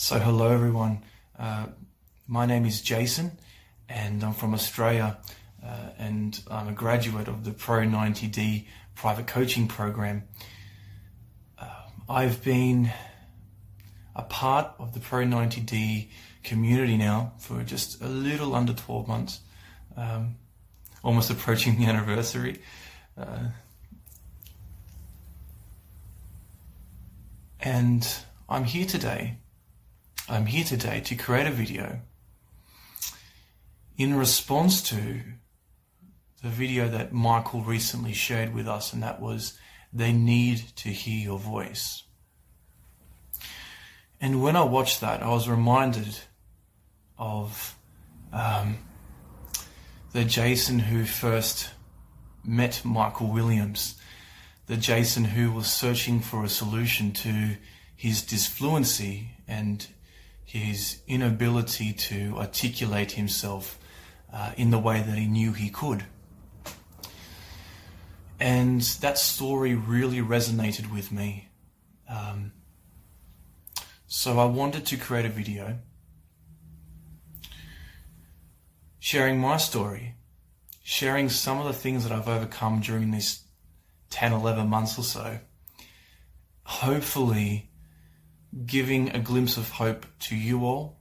So, hello everyone. Uh, my name is Jason, and I'm from Australia, uh, and I'm a graduate of the Pro 90D private coaching program. Uh, I've been a part of the Pro 90D community now for just a little under 12 months, um, almost approaching the anniversary. Uh, and I'm here today I'm here today to create a video in response to the video that Michael recently shared with us, and that was they need to hear your voice. And when I watched that, I was reminded of um, the Jason who first met Michael Williams, the Jason who was searching for a solution to his disfluency and his inability to articulate himself uh, in the way that he knew he could. And that story really resonated with me. Um, so I wanted to create a video sharing my story, sharing some of the things that I've overcome during these 10, 11 months or so. Hopefully, giving a glimpse of hope to you all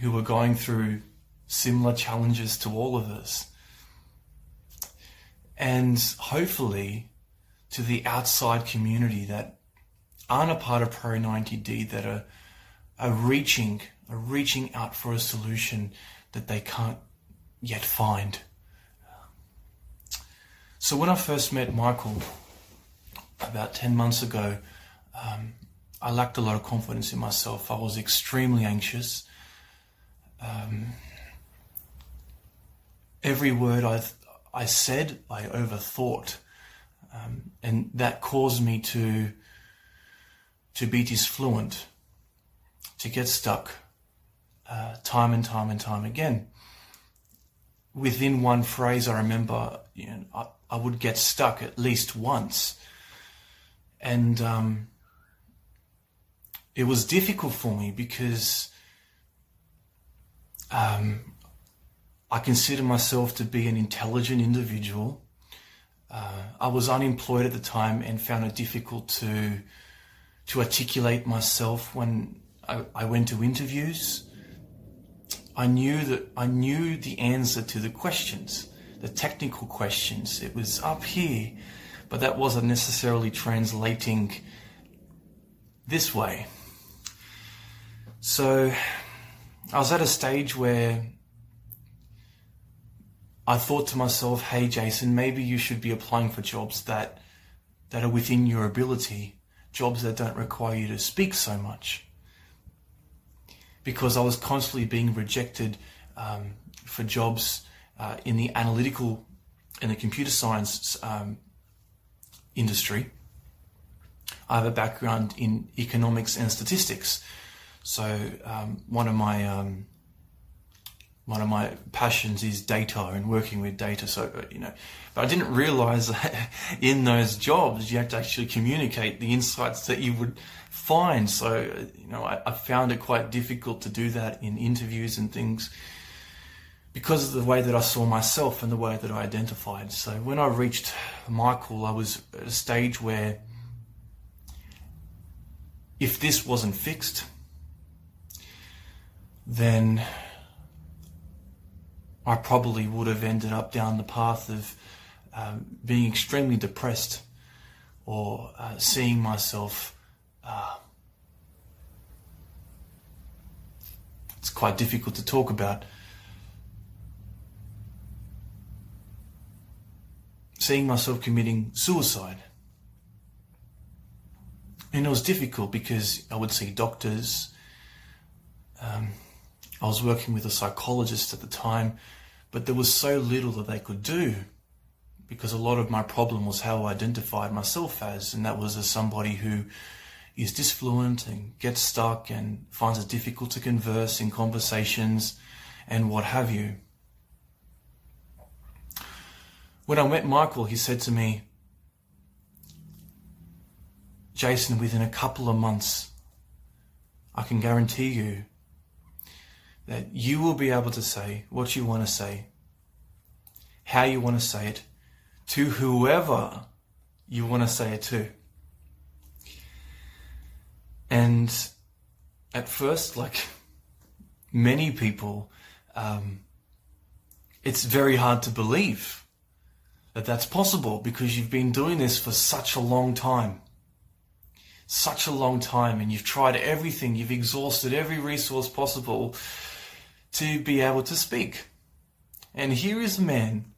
who are going through similar challenges to all of us. And hopefully to the outside community that aren't a part of Pro 90D that are, are reaching, are reaching out for a solution that they can't yet find. So when I first met Michael about 10 months ago, um, I lacked a lot of confidence in myself. I was extremely anxious. Um, every word I I said, I overthought, um, and that caused me to to be disfluent, to get stuck, uh, time and time and time again. Within one phrase, I remember, you know, I, I would get stuck at least once, and um, it was difficult for me because um, I consider myself to be an intelligent individual. Uh, I was unemployed at the time and found it difficult to to articulate myself when I, I went to interviews. I knew that I knew the answer to the questions, the technical questions. It was up here, but that wasn't necessarily translating this way. So I was at a stage where I thought to myself, hey Jason, maybe you should be applying for jobs that that are within your ability, jobs that don't require you to speak so much. Because I was constantly being rejected um, for jobs uh, in the analytical in the computer science um, industry. I have a background in economics and statistics, so um, one of my um, one of my passions is data and working with data. So uh, you know, but I didn't realize that in those jobs you have to actually communicate the insights that you would find. So uh, you know, I, I found it quite difficult to do that in interviews and things because of the way that I saw myself and the way that I identified. So when I reached Michael, I was at a stage where if this wasn't fixed, then I probably would have ended up down the path of um, being extremely depressed or uh, seeing myself. Uh, it's quite difficult to talk about. Seeing myself committing suicide. And it was difficult because I would see doctors. Um, I was working with a psychologist at the time, but there was so little that they could do because a lot of my problem was how I identified myself as, and that was as somebody who is disfluent and gets stuck and finds it difficult to converse in conversations and what have you. When I met Michael, he said to me, Jason, within a couple of months, I can guarantee you that you will be able to say what you want to say, how you want to say it, to whoever you want to say it to. And at first, like many people, um, it's very hard to believe that that's possible because you've been doing this for such a long time. Such a long time, and you've tried everything, you've exhausted every resource possible to be able to speak. And here is a man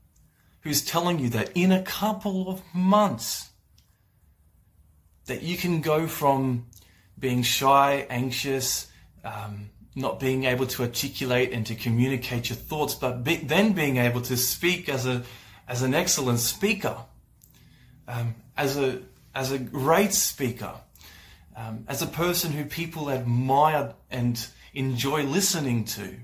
who's telling you that in a couple of months, that you can go from being shy, anxious, um, not being able to articulate and to communicate your thoughts, but be, then being able to speak as a as an excellent speaker, um, as a as a great speaker, um, as a person who people admire and enjoy listening to.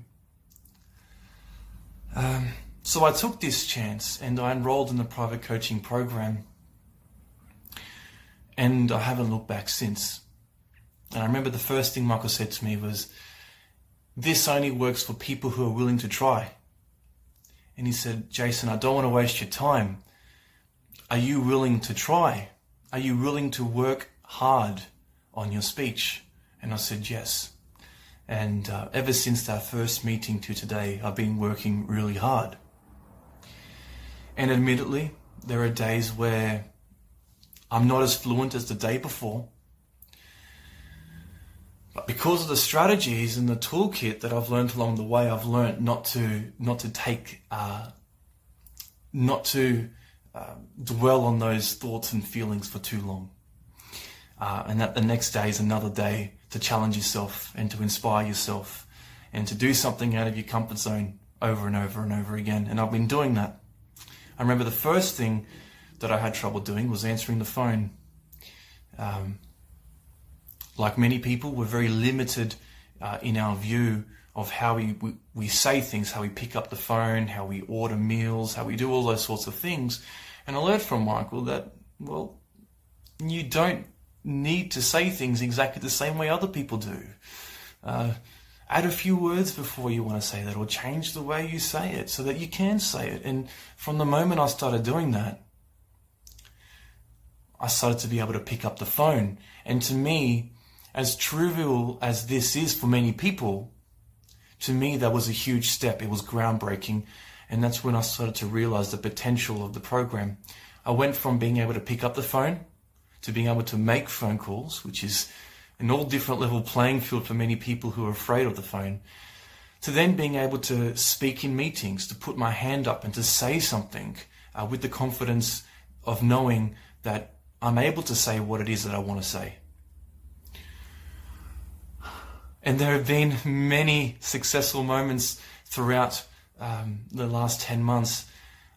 Um, so I took this chance and I enrolled in the private coaching program, and I haven't looked back since. And I remember the first thing Michael said to me was, This only works for people who are willing to try. And he said, Jason, I don't want to waste your time. Are you willing to try? Are you willing to work hard on your speech? And I said, Yes. And uh, ever since that first meeting to today, I've been working really hard. And admittedly, there are days where I'm not as fluent as the day before. But because of the strategies and the toolkit that I've learned along the way, I've learned not to not to take uh, not to uh, dwell on those thoughts and feelings for too long. Uh, and that the next day is another day to challenge yourself and to inspire yourself and to do something out of your comfort zone over and over and over again. And I've been doing that. I remember the first thing that I had trouble doing was answering the phone. Um, like many people, we're very limited uh, in our view of how we, we, we say things, how we pick up the phone, how we order meals, how we do all those sorts of things. And I learned from Michael that, well, you don't need to say things exactly the same way other people do. Uh, add a few words before you want to say that, or change the way you say it so that you can say it. And from the moment I started doing that, I started to be able to pick up the phone. And to me, as trivial as this is for many people, to me that was a huge step. It was groundbreaking. And that's when I started to realize the potential of the program. I went from being able to pick up the phone to being able to make phone calls, which is an all different level playing field for many people who are afraid of the phone, to then being able to speak in meetings, to put my hand up and to say something uh, with the confidence of knowing that I'm able to say what it is that I want to say. And there have been many successful moments throughout um, the last 10 months.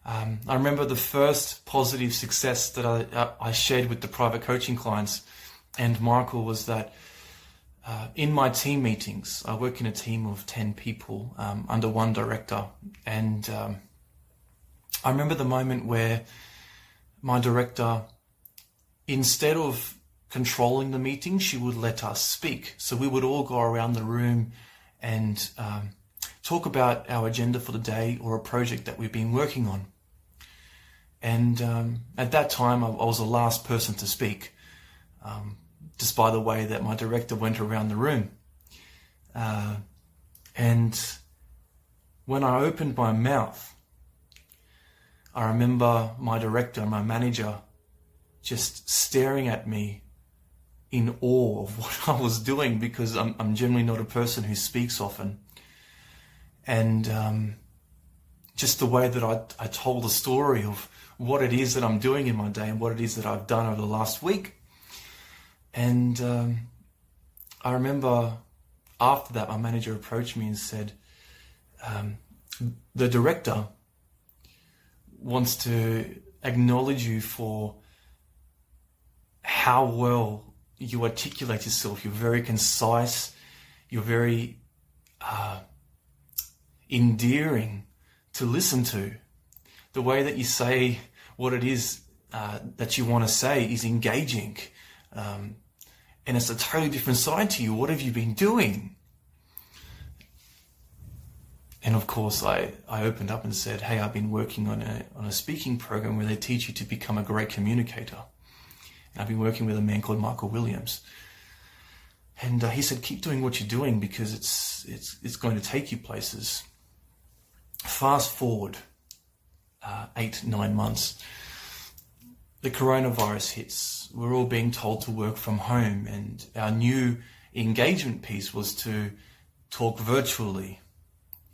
Um, I remember the first positive success that I, uh, I, shared with the private coaching clients and Michael was that uh, in my team meetings, I work in a team of 10 people um, under one director. And um, I remember the moment where my director, instead of controlling the meeting, she would let us speak. So we would all go around the room and um, talk about our agenda for the day or a project that we've been working on. And um, at that time, I, was the last person to speak, um, just by the way that my director went around the room. Uh, and when I opened my mouth, I remember my director, and my manager, just staring at me in awe of what I was doing because I'm, I'm generally not a person who speaks often. And um, just the way that I, I told the story of what it is that I'm doing in my day and what it is that I've done over the last week. And um, I remember after that, my manager approached me and said, um, The director wants to acknowledge you for how well you articulate yourself. You're very concise. You're very uh, endearing to listen to. The way that you say what it is uh, that you want to say is engaging. Um, and it's a totally different side to you. What have you been doing? And of course, I, I opened up and said, Hey, I've been working on a, on a speaking program where they teach you to become a great communicator. And I've been working with a man called Michael Williams. And uh, he said, keep doing what you're doing because it's, it's, it's going to take you places. Fast forward uh, eight, nine months, the coronavirus hits. We're all being told to work from home, and our new engagement piece was to talk virtually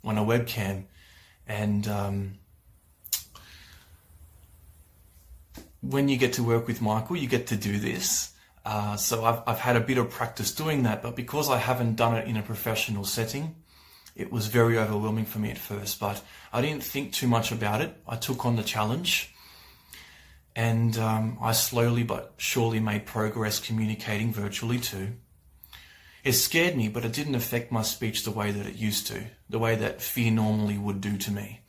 on a webcam. And um, when you get to work with Michael, you get to do this. Uh, so I've, I've had a bit of practice doing that, but because I haven't done it in a professional setting, it was very overwhelming for me at first. But I didn't think too much about it. I took on the challenge and um, I slowly but surely made progress communicating virtually too. It scared me, but it didn't affect my speech the way that it used to, the way that fear normally would do to me,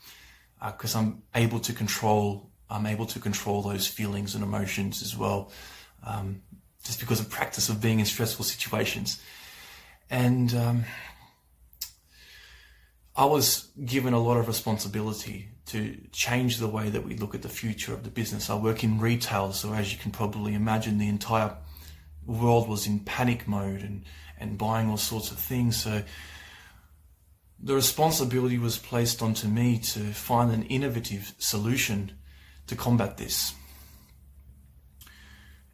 because uh, I'm able to control. I'm able to control those feelings and emotions as well, um, just because of practice of being in stressful situations, and um, I was given a lot of responsibility to change the way that we look at the future of the business. I work in retail, so as you can probably imagine, the entire world was in panic mode and, and buying all sorts of things. So the responsibility was placed onto me to find an innovative solution to combat this.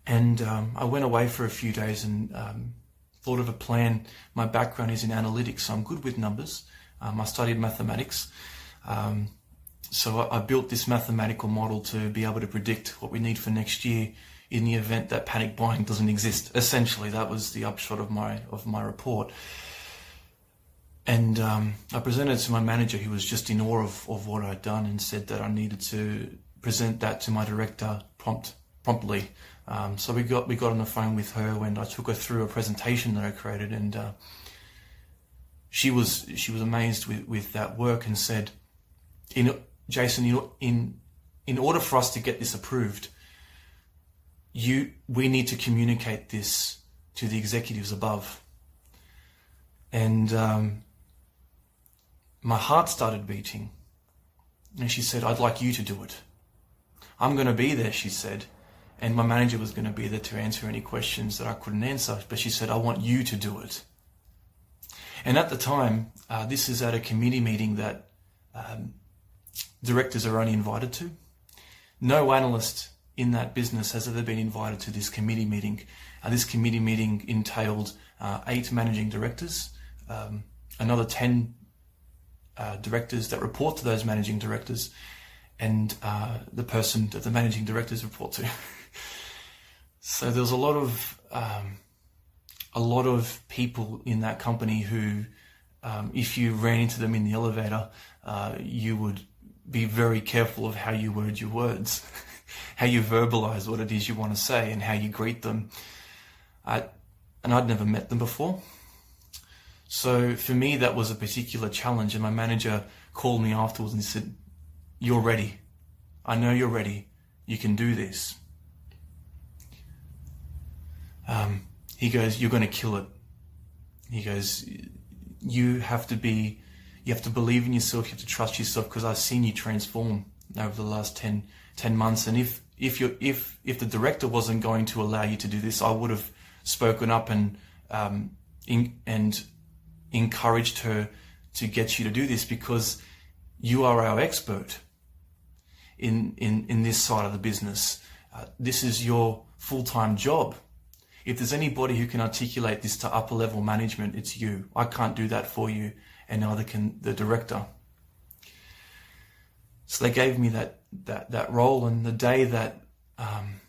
And um, I went away for a few days and um, thought of a plan. My background is in analytics, so I'm good with numbers. Um, I studied mathematics. Um, so I, built this mathematical model to be able to predict what we need for next year in the event that panic buying doesn't exist. Essentially, that was the upshot of my of my report. And um, I presented to my manager, who was just in awe of, of what I'd done, and said that I needed to present that to my director prompt promptly. Um, so we got we got on the phone with her, and I took her through a presentation that I created, and uh, she was she was amazed with, with that work, and said, in Jason, in, in, in order for us to get this approved, you, we need to communicate this to the executives above. And um, my heart started beating. And she said, I'd like you to do it. I'm going to be there, she said. And my manager was going to be there to answer any questions that I couldn't answer. But she said, I want you to do it. And at the time, uh, this is at a committee meeting that um, directors are only invited to. No analyst in that business has ever been invited to this committee meeting. Uh, this committee meeting entailed uh, eight managing directors, um, another 10 uh, directors that report to those managing directors, and uh, the person that the managing directors report to. so there was a lot of um, a lot of people in that company who, um, if you ran into them in the elevator, uh, you would be very careful of how you word your words, how you verbalize what it is you want to say, and how you greet them. I, and I'd never met them before. So for me, that was a particular challenge. And my manager called me afterwards and said, You're ready. I know you're ready. You can do this. Um, he goes, You're going to kill it. He goes, You have to be you have to believe in yourself. You have to trust yourself because I've seen you transform over the last 10, 10 months. And if, if you if, if the director wasn't going to allow you to do this, I would have spoken up and, um, in, and encouraged her to get you to do this because you are our expert in, in, in this side of the business. Uh, this is your full-time job. If there's anybody who can articulate this to upper level management, it's you. I can't do that for you and neither can the director. So they gave me that that that role, and the day that um,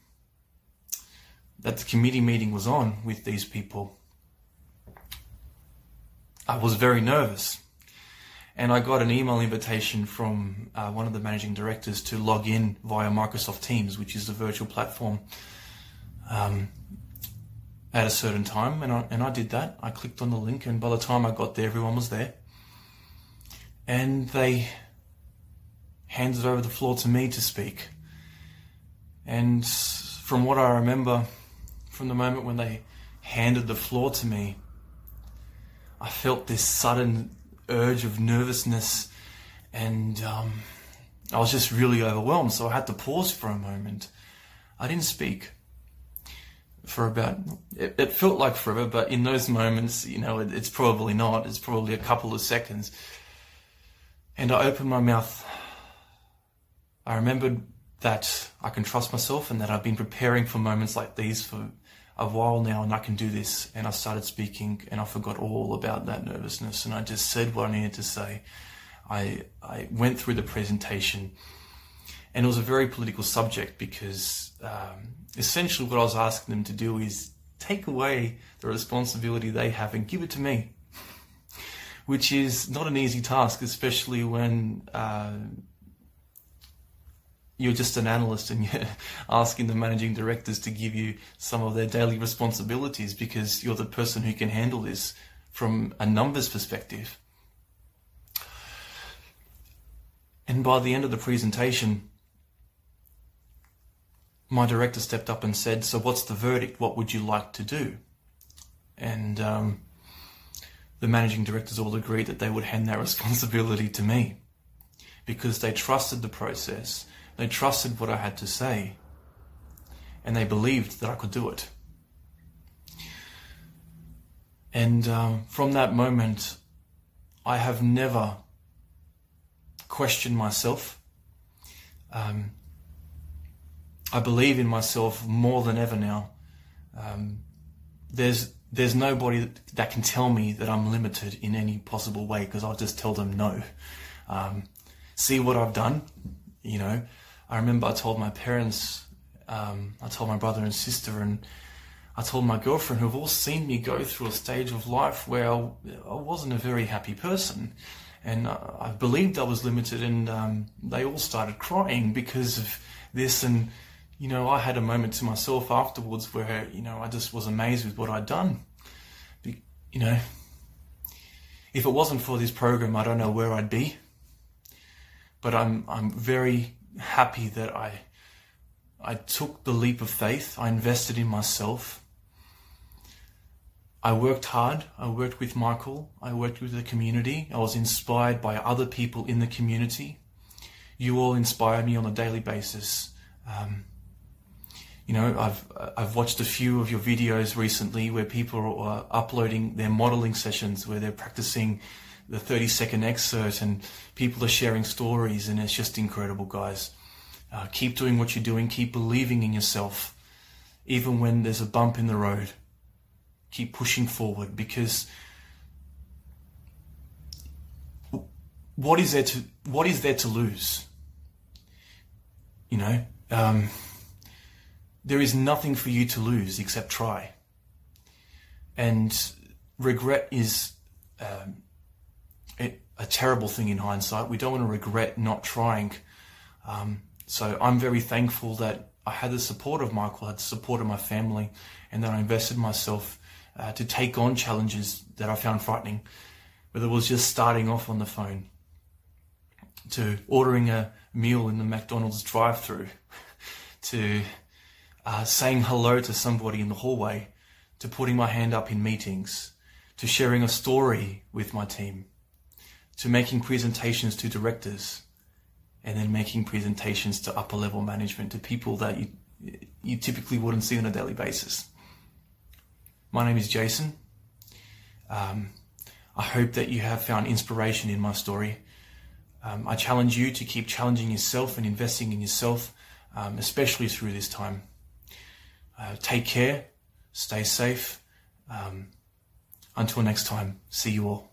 that the committee meeting was on with these people, I was very nervous, and I got an email invitation from uh, one of the managing directors to log in via Microsoft Teams, which is the virtual platform. Um, at a certain time, and I, and I did that. I clicked on the link, and by the time I got there, everyone was there and they handed over the floor to me to speak. And from what I remember, from the moment when they handed the floor to me, I felt this sudden urge of nervousness and um, I was just really overwhelmed. So I had to pause for a moment. I didn't speak for about, it, it felt like forever, but in those moments, you know, it, it's probably not. It's probably a couple of seconds. And I opened my mouth. I remembered that I can trust myself and that I've been preparing for moments like these for a while now and I can do this. And I started speaking and I forgot all about that nervousness and I just said what I needed to say. I, I went through the presentation and it was a very political subject because um, essentially what I was asking them to do is take away the responsibility they have and give it to me, which is not an easy task, especially when uh, you're just an analyst and you're asking the managing directors to give you some of their daily responsibilities because you're the person who can handle this from a numbers perspective. And by the end of the presentation, my director stepped up and said, So, what's the verdict? What would you like to do? And um, the managing directors all agreed that they would hand that responsibility to me because they trusted the process they trusted what I had to say, and they believed that I could do it. And um, from that moment, I have never questioned myself. Um, I believe in myself more than ever now. Um, there's there's nobody that can tell me that I'm limited in any possible way because I'll just tell them no. Um, see what I've done, you know. I remember I told my parents, um, I told my brother and sister, and I told my girlfriend, who've all seen me go through a stage of life where I, I wasn't a very happy person. And I, I believed I was limited, and um, they all started crying because of this. And, you know, I had a moment to myself afterwards where, you know, I just was amazed with what I'd done. You know, if it wasn't for this program, I don't know where I'd be. But I'm, I'm very happy that I I took the leap of faith. I invested in myself. I worked hard. I worked with Michael. I worked with the community. I was inspired by other people in the community. You all inspire me on a daily basis. Um, you know, I've I've watched a few of your videos recently where people are uploading their modeling sessions where they're practicing the 30 second excerpt and people are sharing stories and it's just incredible, guys. Uh, keep doing what you're doing. Keep believing in yourself, even when there's a bump in the road. Keep pushing forward because what is there to what is there to lose? You know, um, there is nothing for you to lose except try. And regret is um, a terrible thing in hindsight. We don't want to regret not trying. Um, so I'm very thankful that I had the support of Michael, I had the support of my family, and that I invested myself uh, to take on challenges that I found frightening, whether it was just starting off on the phone, to ordering a meal in the McDonald's drive-through, to uh, saying hello to somebody in the hallway, to putting my hand up in meetings, to sharing a story with my team to making presentations to directors and then making presentations to upper level management to people that you, you typically wouldn't see on a daily basis. My name is Jason. Um, I hope that you have found inspiration in my story. Um, I challenge you to keep challenging yourself and investing in yourself, um, especially through this time. Uh, take care, stay safe. Um, until next time, see you all.